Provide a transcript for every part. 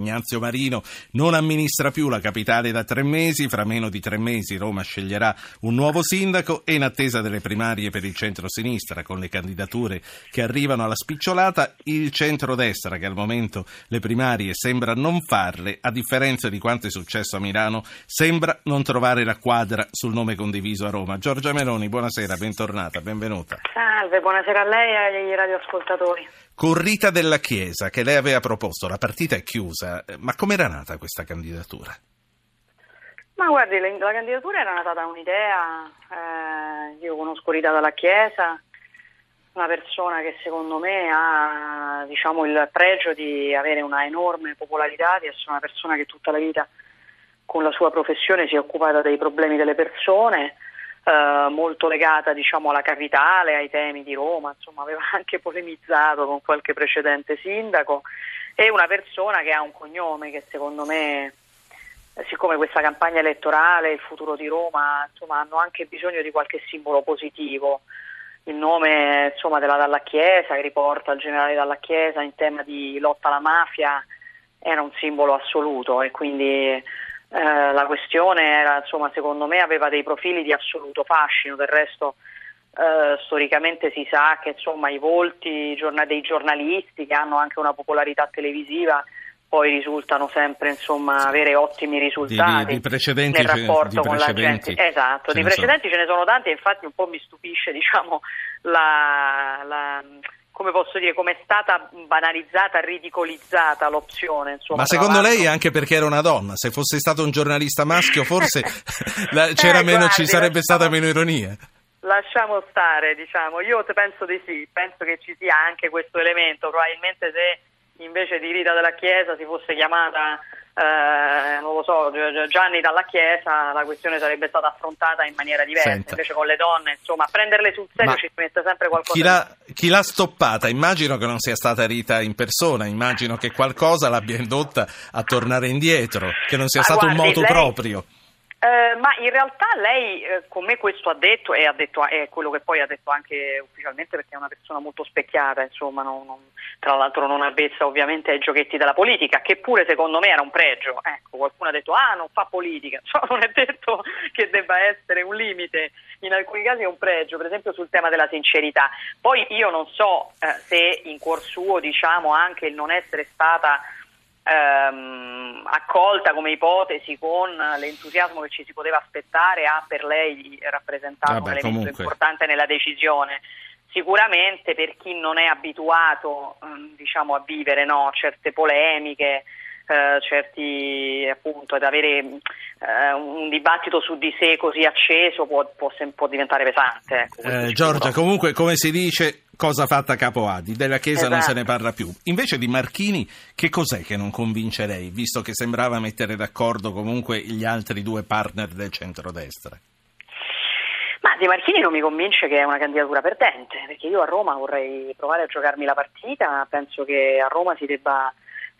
Ignazio Marino non amministra più la capitale da tre mesi, fra meno di tre mesi Roma sceglierà un nuovo sindaco e in attesa delle primarie per il centro-sinistra con le candidature che arrivano alla spicciolata, il centro-destra che al momento le primarie sembra non farle, a differenza di quanto è successo a Milano, sembra non trovare la quadra sul nome condiviso a Roma. Giorgia Meloni, buonasera, bentornata, benvenuta. Salve, buonasera a lei e ai radioascoltatori. Con Rita della Chiesa, che lei aveva proposto, la partita è chiusa, ma com'era nata questa candidatura? Ma guardi, la candidatura era nata da un'idea, eh, io conosco Rita dalla Chiesa, una persona che secondo me ha diciamo, il pregio di avere una enorme popolarità, di essere una persona che tutta la vita con la sua professione si è occupata dei problemi delle persone, eh, molto legata diciamo, alla capitale, ai temi di Roma, insomma aveva anche polemizzato con qualche precedente sindaco, è una persona che ha un cognome che secondo me, siccome questa campagna elettorale, il futuro di Roma, insomma, hanno anche bisogno di qualche simbolo positivo. Il nome insomma, della Dalla Chiesa, che riporta il generale Dalla Chiesa in tema di lotta alla mafia, era un simbolo assoluto e quindi eh, la questione era, insomma, secondo me aveva dei profili di assoluto fascino, del resto eh, storicamente si sa che insomma, i volti dei giornalisti che hanno anche una popolarità televisiva poi risultano sempre insomma, avere ottimi risultati di, di precedenti, nel rapporto con la gente. Esatto, di precedenti sono. ce ne sono tanti e infatti un po' mi stupisce diciamo, la, la come posso dire, come è stata banalizzata, ridicolizzata l'opzione. Insomma, Ma secondo lei anche perché era una donna? Se fosse stato un giornalista maschio forse c'era eh, meno, guardi, ci sarebbe stata meno ironia. Lasciamo stare, diciamo. Io penso di sì, penso che ci sia anche questo elemento. Probabilmente se invece di Rita della Chiesa si fosse chiamata eh, non lo so, Gianni dalla Chiesa, la questione sarebbe stata affrontata in maniera diversa. Senta. Invece con le donne, insomma, a prenderle sul serio Ma ci mette sempre qualcosa. Chi l'ha, chi l'ha, stoppata? Immagino che non sia stata Rita in persona, immagino che qualcosa l'abbia indotta a tornare indietro, che non sia ah, stato guardi, un moto lei... proprio. Eh, ma in realtà lei eh, con me questo ha detto e ha detto, è quello che poi ha detto anche ufficialmente perché è una persona molto specchiata, insomma, non, non, tra l'altro non avvezza ovviamente ai giochetti della politica, che pure secondo me era un pregio. Ecco, qualcuno ha detto ah non fa politica, cioè, non è detto che debba essere un limite, in alcuni casi è un pregio, per esempio sul tema della sincerità. Poi io non so eh, se in cuor suo diciamo anche il non essere stata ehm, accolta come ipotesi con l'entusiasmo che ci si poteva aspettare ha per lei rappresentato Vabbè, un elemento comunque. importante nella decisione. Sicuramente per chi non è abituato ehm, diciamo, a vivere no, certe polemiche, eh, certi appunto ad avere eh, un dibattito su di sé così acceso può, può, può diventare pesante. Ecco, eh, Giorgia, comunque come si dice cosa fatta capo A, di Della Chiesa esatto. non se ne esatto. parla più. Invece di Marchini, che cos'è che non convince lei, visto che sembrava mettere d'accordo comunque gli altri due partner del centrodestra? Ma Di Marchini non mi convince che è una candidatura perdente, perché io a Roma vorrei provare a giocarmi la partita, penso che a Roma si debba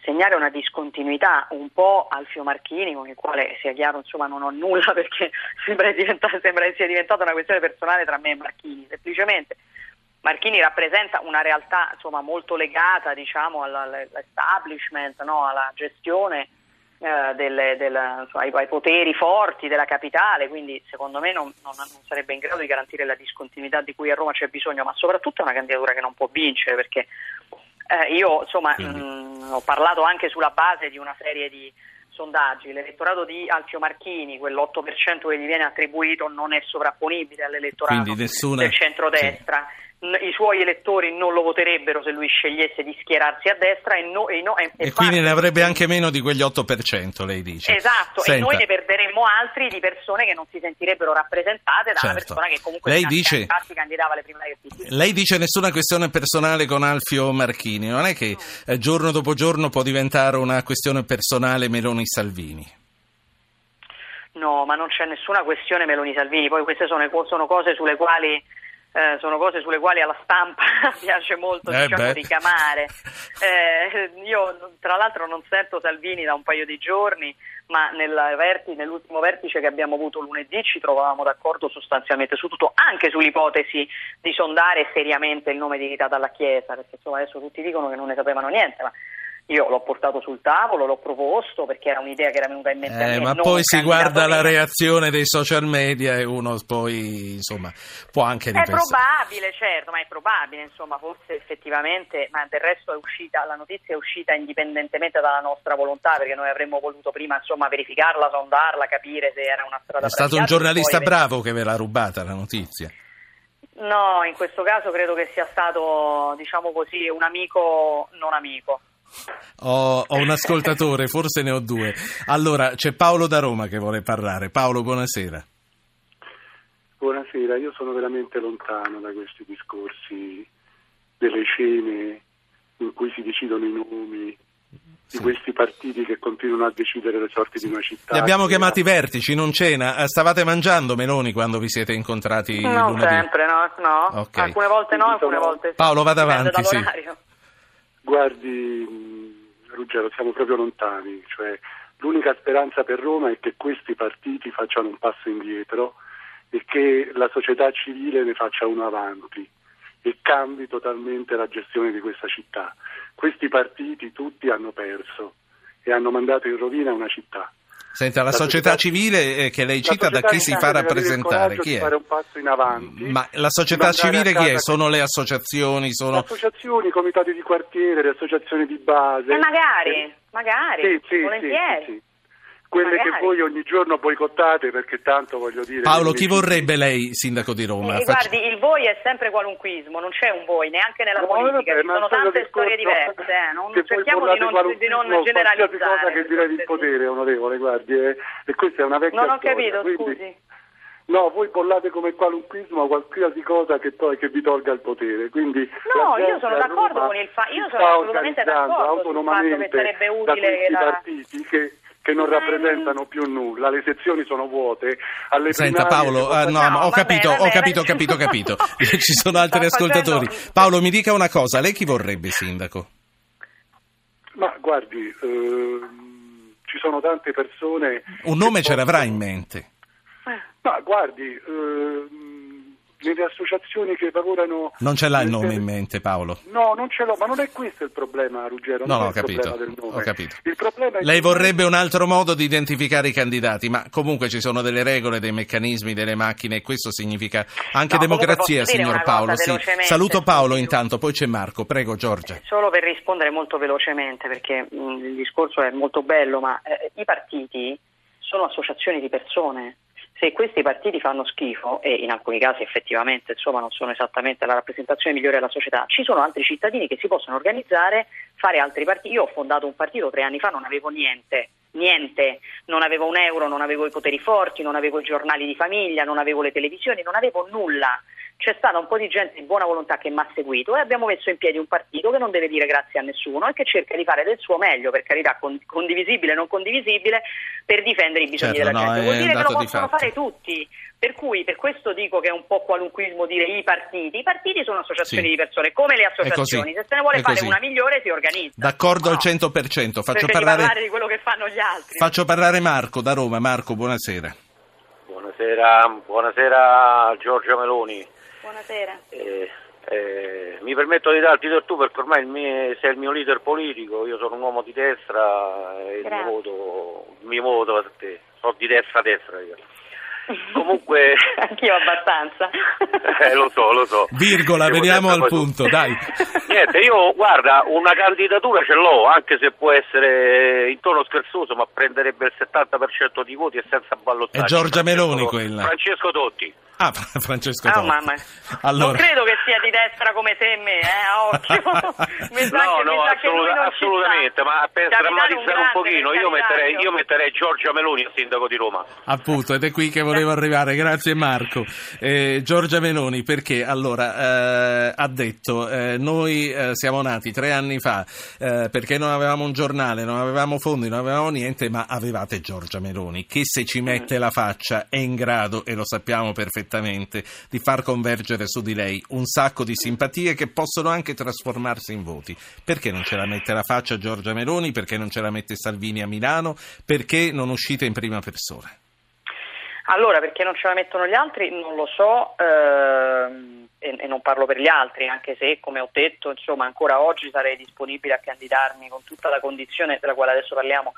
segnare una discontinuità un po' Alfio Marchini, con il quale sia chiaro insomma non ho nulla perché sembra, sembra sia diventata una questione personale tra me e Marchini, semplicemente Marchini rappresenta una realtà insomma, molto legata diciamo, all'establishment, no? alla gestione eh, delle, della, insomma, ai, ai, poteri forti della capitale, quindi secondo me non, non, non, sarebbe in grado di garantire la discontinuità di cui a Roma c'è bisogno, ma soprattutto è una candidatura che non può vincere perché eh, io insomma, mh, mm, ho parlato anche sulla base di una serie di sondaggi, l'elettorato di Alfio Marchini, quell'8% che gli viene attribuito non è sovrapponibile all'elettorato nessuna... del centrodestra. Sì i suoi elettori non lo voterebbero se lui scegliesse di schierarsi a destra e, no, e, no, e, e quindi ne avrebbe anche meno di quegli 8%, lei dice. Esatto, Senta. e noi ne perderemmo altri di persone che non si sentirebbero rappresentate da certo. una persona che comunque lei dice, candidava alle primarie Lei dice nessuna questione personale con Alfio Marchini, non è che eh, giorno dopo giorno può diventare una questione personale Meloni-Salvini? No, ma non c'è nessuna questione Meloni-Salvini, poi queste sono, sono cose sulle quali eh, sono cose sulle quali alla stampa piace molto eh diciamo, ricamare. Eh, io tra l'altro non sento Salvini da un paio di giorni, ma verti, nell'ultimo vertice che abbiamo avuto lunedì ci trovavamo d'accordo sostanzialmente su tutto, anche sull'ipotesi di sondare seriamente il nome di Rita dalla Chiesa, perché insomma adesso tutti dicono che non ne sapevano niente, ma io l'ho portato sul tavolo, l'ho proposto perché era un'idea che era venuta in mente eh. Ma poi si guarda la reazione dei social media e uno poi insomma può anche ripensare. È probabile, certo, ma è probabile, insomma, forse effettivamente, ma del resto è uscita, la notizia è uscita indipendentemente dalla nostra volontà perché noi avremmo voluto prima insomma verificarla, sondarla, capire se era una strada È stato un giornalista bravo che ve l'ha rubata la notizia. No, in questo caso credo che sia stato, diciamo così, un amico non amico. Ho, ho, un ascoltatore, forse ne ho due. Allora, c'è Paolo da Roma che vuole parlare. Paolo, buonasera. Buonasera, io sono veramente lontano da questi discorsi delle scene in cui si decidono i nomi sì. di questi partiti che continuano a decidere le sorti di una città. Li abbiamo chiamati vertici, non cena. Eh, stavate mangiando Meloni quando vi siete incontrati? No, lunedì? sempre, no. no. Okay. Alcune volte no, alcune volte sì. Paolo, vada avanti, sì. Guardi, Ruggero, siamo proprio lontani, cioè, l'unica speranza per Roma è che questi partiti facciano un passo indietro e che la società civile ne faccia uno avanti e cambi totalmente la gestione di questa città. Questi partiti tutti hanno perso e hanno mandato in rovina una città. Senta, la, la società, società, civile eh, che lei cita da chi si fa rappresentare? Chi è? fare un passo in avanti. Ma la società civile chi è? Sono le associazioni? Sono... Le associazioni, i comitati di quartiere, le associazioni di base. E magari, eh, magari, sì, sì, volentieri. Sì, quelle Magari. che voi ogni giorno boicottate perché tanto voglio dire... Paolo, chi vorrebbe lei sindaco di Roma? Eh, guardi, il voi è sempre qualunquismo, non c'è un voi, neanche nella No, politica, vabbè, ci sono tante storie diverse, eh, non, cerchiamo di non, di non generalizzare. qualsiasi cosa che direi di potere, onorevole, guardi, eh, e questa è una vecchia Non ho storia, capito, quindi- scusi. No, voi bollate come qualunquismo qualsiasi cosa che, to- che vi tolga il potere. Quindi No, io sono d'accordo Roma con il fa- io sono assolutamente d'accordo sul fatto che autonomamente sarebbe da utile questi che la- partiti che, che non rappresentano più nulla, le sezioni sono vuote. Alle Senta Paolo, votano- no, No, ma ho vabbè, capito, ho vabbè, capito, ho capito, ho capito. Ci sono altri Sta facendo- ascoltatori. Paolo, mi dica una cosa, lei chi vorrebbe sindaco? Ma guardi, ehm, ci sono tante persone... Un nome ce l'avrà possono- in mente. Ma guardi, ehm, nelle associazioni che lavorano... Non ce l'ha il nome in mente, Paolo. No, non ce l'ho, ma non è questo il problema, Ruggero. No, non no, è ho il capito, problema del nome. ho capito. Il problema è Lei che- vorrebbe un altro modo di identificare i candidati, ma comunque ci sono delle regole, dei meccanismi, delle macchine e questo significa anche No, democrazia, signor Paolo. Sì. Saluto Paolo intanto, poi c'è Marco. Prego, Giorgia. Solo per rispondere molto velocemente, perché mh, il discorso è molto bello, ma eh, i partiti sono associazioni di persone. Se questi partiti fanno schifo, e in alcuni casi effettivamente insomma, non sono esattamente la rappresentazione migliore della società, ci sono altri cittadini che si possono organizzare, fare altri partiti. Io ho fondato un partito tre anni fa, non avevo niente, niente, non avevo un euro, non avevo i poteri forti, non avevo i giornali di famiglia, non avevo le televisioni, non avevo nulla. C'è stata un po' di gente di buona volontà che mi ha seguito e abbiamo messo in piedi un partito che non deve dire grazie a nessuno e che cerca di fare del suo meglio, per carità, con- condivisibile e non condivisibile, per difendere i bisogni Certo, della no, gente. è Vuol dire che lo possono fatto. fare tutti. Per cui per questo dico che è un po' qualunquismo dire i partiti. I partiti sono associazioni Sì. di persone, come le associazioni. Se se ne vuole È fare così. una migliore si organizza. D'accordo No. al 100%. Faccio parlare, parlare di quello che fanno gli altri. faccio parlare Marco da Roma. Marco, buonasera. Buonasera, buonasera Giorgio Meloni. Buonasera. Eh, eh, mi permetto di darti del tu perché ormai il mio- sei il mio leader politico, io sono un uomo di destra e il mio Grazie. voto, il mio voto per te, sono di destra a destra io. Comunque, Anch'io abbastanza. eh, lo so, lo so. Virgola, Devo veniamo al punto, dai. Niente, io guarda, una candidatura ce l'ho, anche se può essere in tono scherzoso, ma prenderebbe il 70% di voti e senza ballottaggio. È Giorgia Meloni quella. Francesco Totti. Ah, Francesco Ah, mamma. Allora, Non credo che sia di destra come te e me, eh, a occhio. No, no, ci assolutamente, ma per un drammatizzare un grande, pochino, io metterei, io- io metterei Giorgia Meloni a sindaco di Roma. Appunto, ed è qui che volevo arrivare. Grazie Marco. Eh, Giorgia Meloni, perché allora eh, ha detto: eh, Noi eh, siamo nati tre anni fa eh, perché non avevamo un giornale, non avevamo fondi, non avevamo niente, ma avevate Giorgia Meloni, che se ci mette la faccia è in grado, e lo sappiamo perfettamente, di far convergere su di lei un sacco di simpatie che possono anche trasformarsi in voti. Perché non ce la mette la faccia Giorgia Meloni? Perché non ce la mette Salvini a Milano? Perché non uscite in prima persona? Allora, perché non ce la mettono gli altri non lo so ehm, e, e, non parlo per gli altri, anche se, come ho detto, insomma, ancora oggi sarei disponibile a candidarmi con tutta la condizione della quale adesso parliamo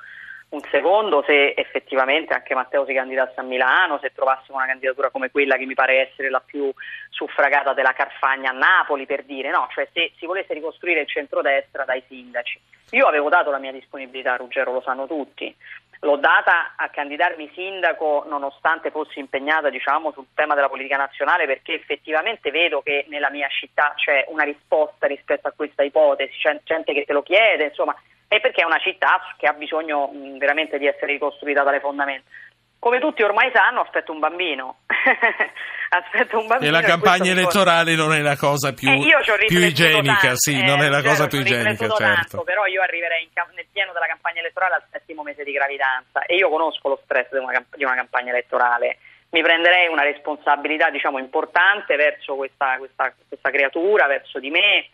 un secondo se effettivamente anche Matteo si candidasse a Milano, se trovassimo una candidatura come quella che mi pare essere la più suffragata della Carfagna a Napoli, per dire, no, cioè se si volesse ricostruire il centrodestra dai sindaci. Io avevo dato la mia disponibilità, Ruggero, lo sanno tutti, l'ho data a candidarmi sindaco nonostante fossi impegnata diciamo, sul tema della politica nazionale perché effettivamente vedo che nella mia città c'è una risposta rispetto a questa ipotesi, c'è gente che te lo chiede, insomma, e perché è una città che ha bisogno mh, veramente di essere ricostruita dalle fondamenta. Come tutti ormai sanno, aspetto un bambino. aspetto un bambino. E la campagna elettorale non è la cosa più, eh, più igienica, tanto, sì, eh, non è la certo, cosa più igienica, certo. Tanto, però io arriverei in, nel pieno della campagna elettorale al settimo mese di gravidanza e io conosco lo stress di una, di una campagna elettorale. Mi prenderei una responsabilità, diciamo, importante verso questa, questa, questa creatura, verso di me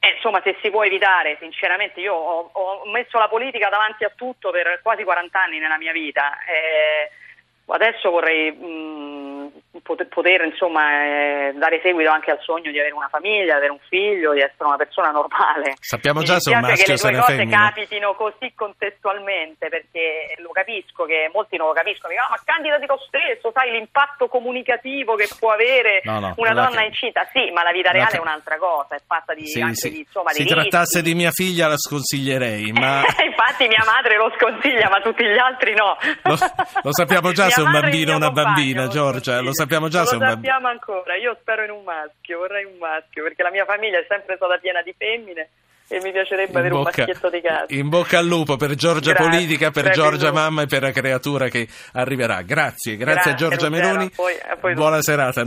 eh, insomma, se si può evitare, sinceramente, io ho, ho, messo la politica davanti a tutto per quasi 40 anni nella mia vita. Eh, adesso vorrei mh, poter, insomma, eh, dare seguito anche al sogno di avere una famiglia, avere un figlio, di essere una persona normale. Sappiamo già se un maschio se una femmina. che le due cose capitino così contestualmente, perché lo capisco che molti non lo capiscono, dicono, ah, ma candidati lo stesso, sai l'impatto comunicativo che può avere no, no, una donna che... incinta. Sì, ma la vita reale è un'altra cosa, è fatta di, sì, anche sì. di, insomma, Se di trattasse di mia figlia la sconsiglierei, ma... Infatti mia madre lo sconsiglia, ma tutti gli altri no. Lo, lo sappiamo già se è un bambino o una bambina, compagno, Giorgia, lo sappiamo già bambino. Lo sappiamo ancora, io spero in un maschio, vorrei un maschio, perché la mia famiglia è sempre stata piena di femmine e mi piacerebbe In avere bocca- un maschietto di casa. In bocca al lupo per Giorgia Grazie, Politica, per Giorgia. Mamma e per la creatura che arriverà. Grazie, grazie, a Grazie, Giorgia Ruggero, Meloni. a voi- a voi Buona serata.